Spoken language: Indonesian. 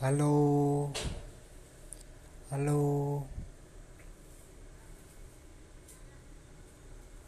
Halo. Halo.